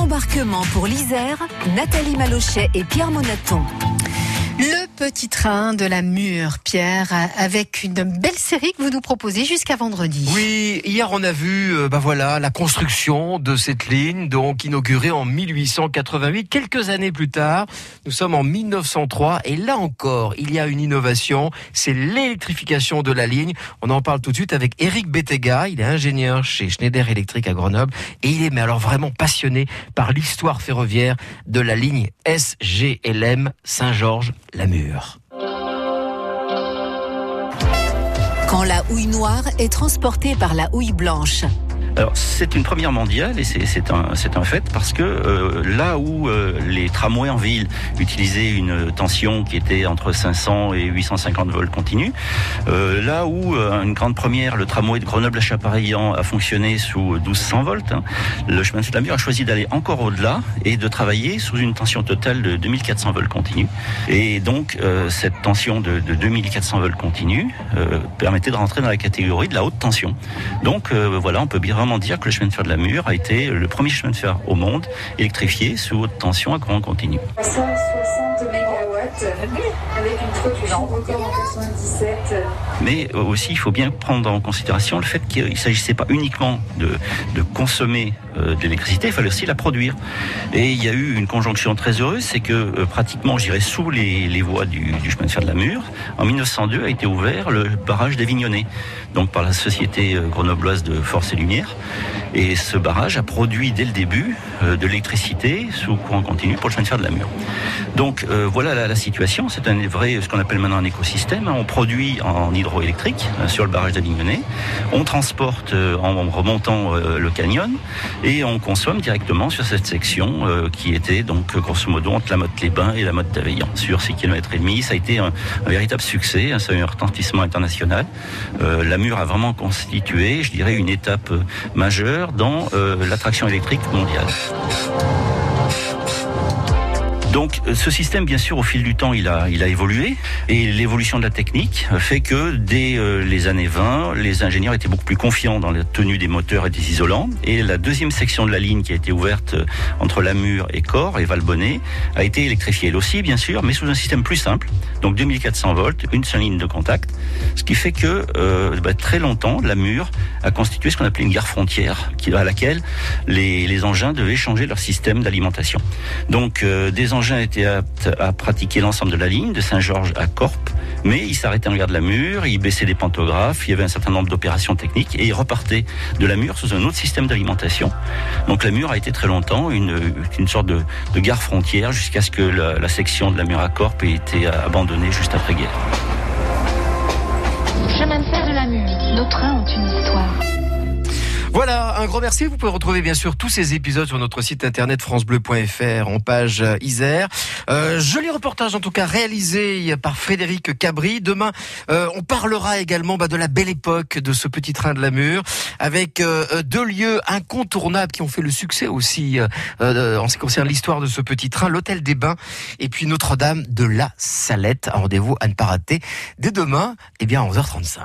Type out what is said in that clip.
Embarquement pour l'Isère, Nathalie Malochet et Pierre Monaton. Le petit train de la Mure, Pierre, avec une belle série que vous nous proposez jusqu'à vendredi. Oui, hier on a vu, euh, bah voilà, la construction de cette ligne, donc inaugurée en 1888. Quelques années plus tard, nous sommes en 1903, et là encore, il y a une innovation, c'est l'électrification de la ligne. On en parle tout de suite avec Eric Bettega. Il est ingénieur chez Schneider Electric à Grenoble, et il est mais alors vraiment passionné par l'histoire ferroviaire de la ligne SGLM Saint-Georges la mûre. Quand la houille noire est transportée par la houille blanche, alors c'est une première mondiale et c'est un, un fait parce que euh, là où euh, les tramways en ville utilisaient une tension qui était entre 500 et 850 volts continus, euh, là où une grande première, le tramway de Grenoble à Chapareillan a fonctionné sous 1200 volts, hein, le chemin de la Mure a choisi d'aller encore au-delà et de travailler sous une tension totale de 2400 volts continus. Et donc cette tension de, de 2400 volts continus permettait de rentrer dans la catégorie de la haute tension. Donc voilà, on peut bien vraiment dire que le chemin de fer de la Mure a été le premier chemin de fer au monde électrifié sous haute tension à courant continu. 160 avec une production record en 97. Mais aussi, il faut bien prendre en considération le fait qu'il ne s'agissait pas uniquement de, de consommer euh, de l'électricité, il fallait aussi la produire. Et il y a eu une conjonction très heureuse, c'est que euh, pratiquement, je dirais, sous les, voies du, chemin de fer de la Mure, en 1902 a été ouvert le barrage d'Avignonnet, donc par la société euh, grenobloise de Force et Lumière. Et ce barrage a produit dès le début de l'électricité sous courant continu pour le chemin de fer de la Mure. Donc voilà la, situation, c'est un vrai, ce qu'on appelle maintenant un écosystème. On produit en hydroélectrique sur le barrage d'Avignonnet, on transporte en remontant le canyon, et on consomme directement sur cette section euh, qui était donc grosso modo entre la motte Les Bains et la motte d'Aveillan sur 6 km et demi. Ça a été un, véritable succès, ça a eu un retentissement international. Euh, la Mure a vraiment constitué, je dirais, une étape euh, majeure dans l'attraction électrique mondiale. Donc ce système, bien sûr, au fil du temps, il a, il a évolué et l'évolution de la technique fait que dès euh, les années 20, les ingénieurs étaient beaucoup plus confiants dans la tenue des moteurs et des isolants. Et la deuxième section de la ligne qui a été ouverte euh, entre Lamure et Corps et Valbonnet a été électrifiée elle aussi, bien sûr, mais sous un système plus simple. Donc 2400 volts, une seule ligne de contact, ce qui fait que euh, bah, très longtemps, Lamure a constitué ce qu'on appelait une gare frontière, à laquelle les, les engins devaient changer leur système d'alimentation. Donc des engins engin était apte à pratiquer l'ensemble de la ligne de Saint-Georges à Corp, mais il s'arrêtait en gare de la Mure, il baissait des pantographes, il y avait un certain nombre d'opérations techniques et il repartait de la Mure sous un autre système d'alimentation. Donc la Mure a été très longtemps une, sorte de, de gare frontière jusqu'à ce que la, section de la Mure à Corp ait été abandonnée juste après-guerre. Chemin de de la nos trains ont une histoire. Un grand merci. Vous pouvez retrouver bien sûr tous ces épisodes sur notre site internet francebleu.fr en page euh, Isère. Euh, joli reportage en tout cas réalisé par Frédéric Cabri. Demain, euh, on parlera également bah, de la belle époque de ce petit train de la Mure avec euh, deux lieux incontournables qui ont fait le succès aussi euh, en ce qui concerne l'histoire de ce petit train, l'hôtel des Bains et puis Notre-Dame de la Salette. Rendez-vous à ne pas rater dès demain, eh bien à 11h35.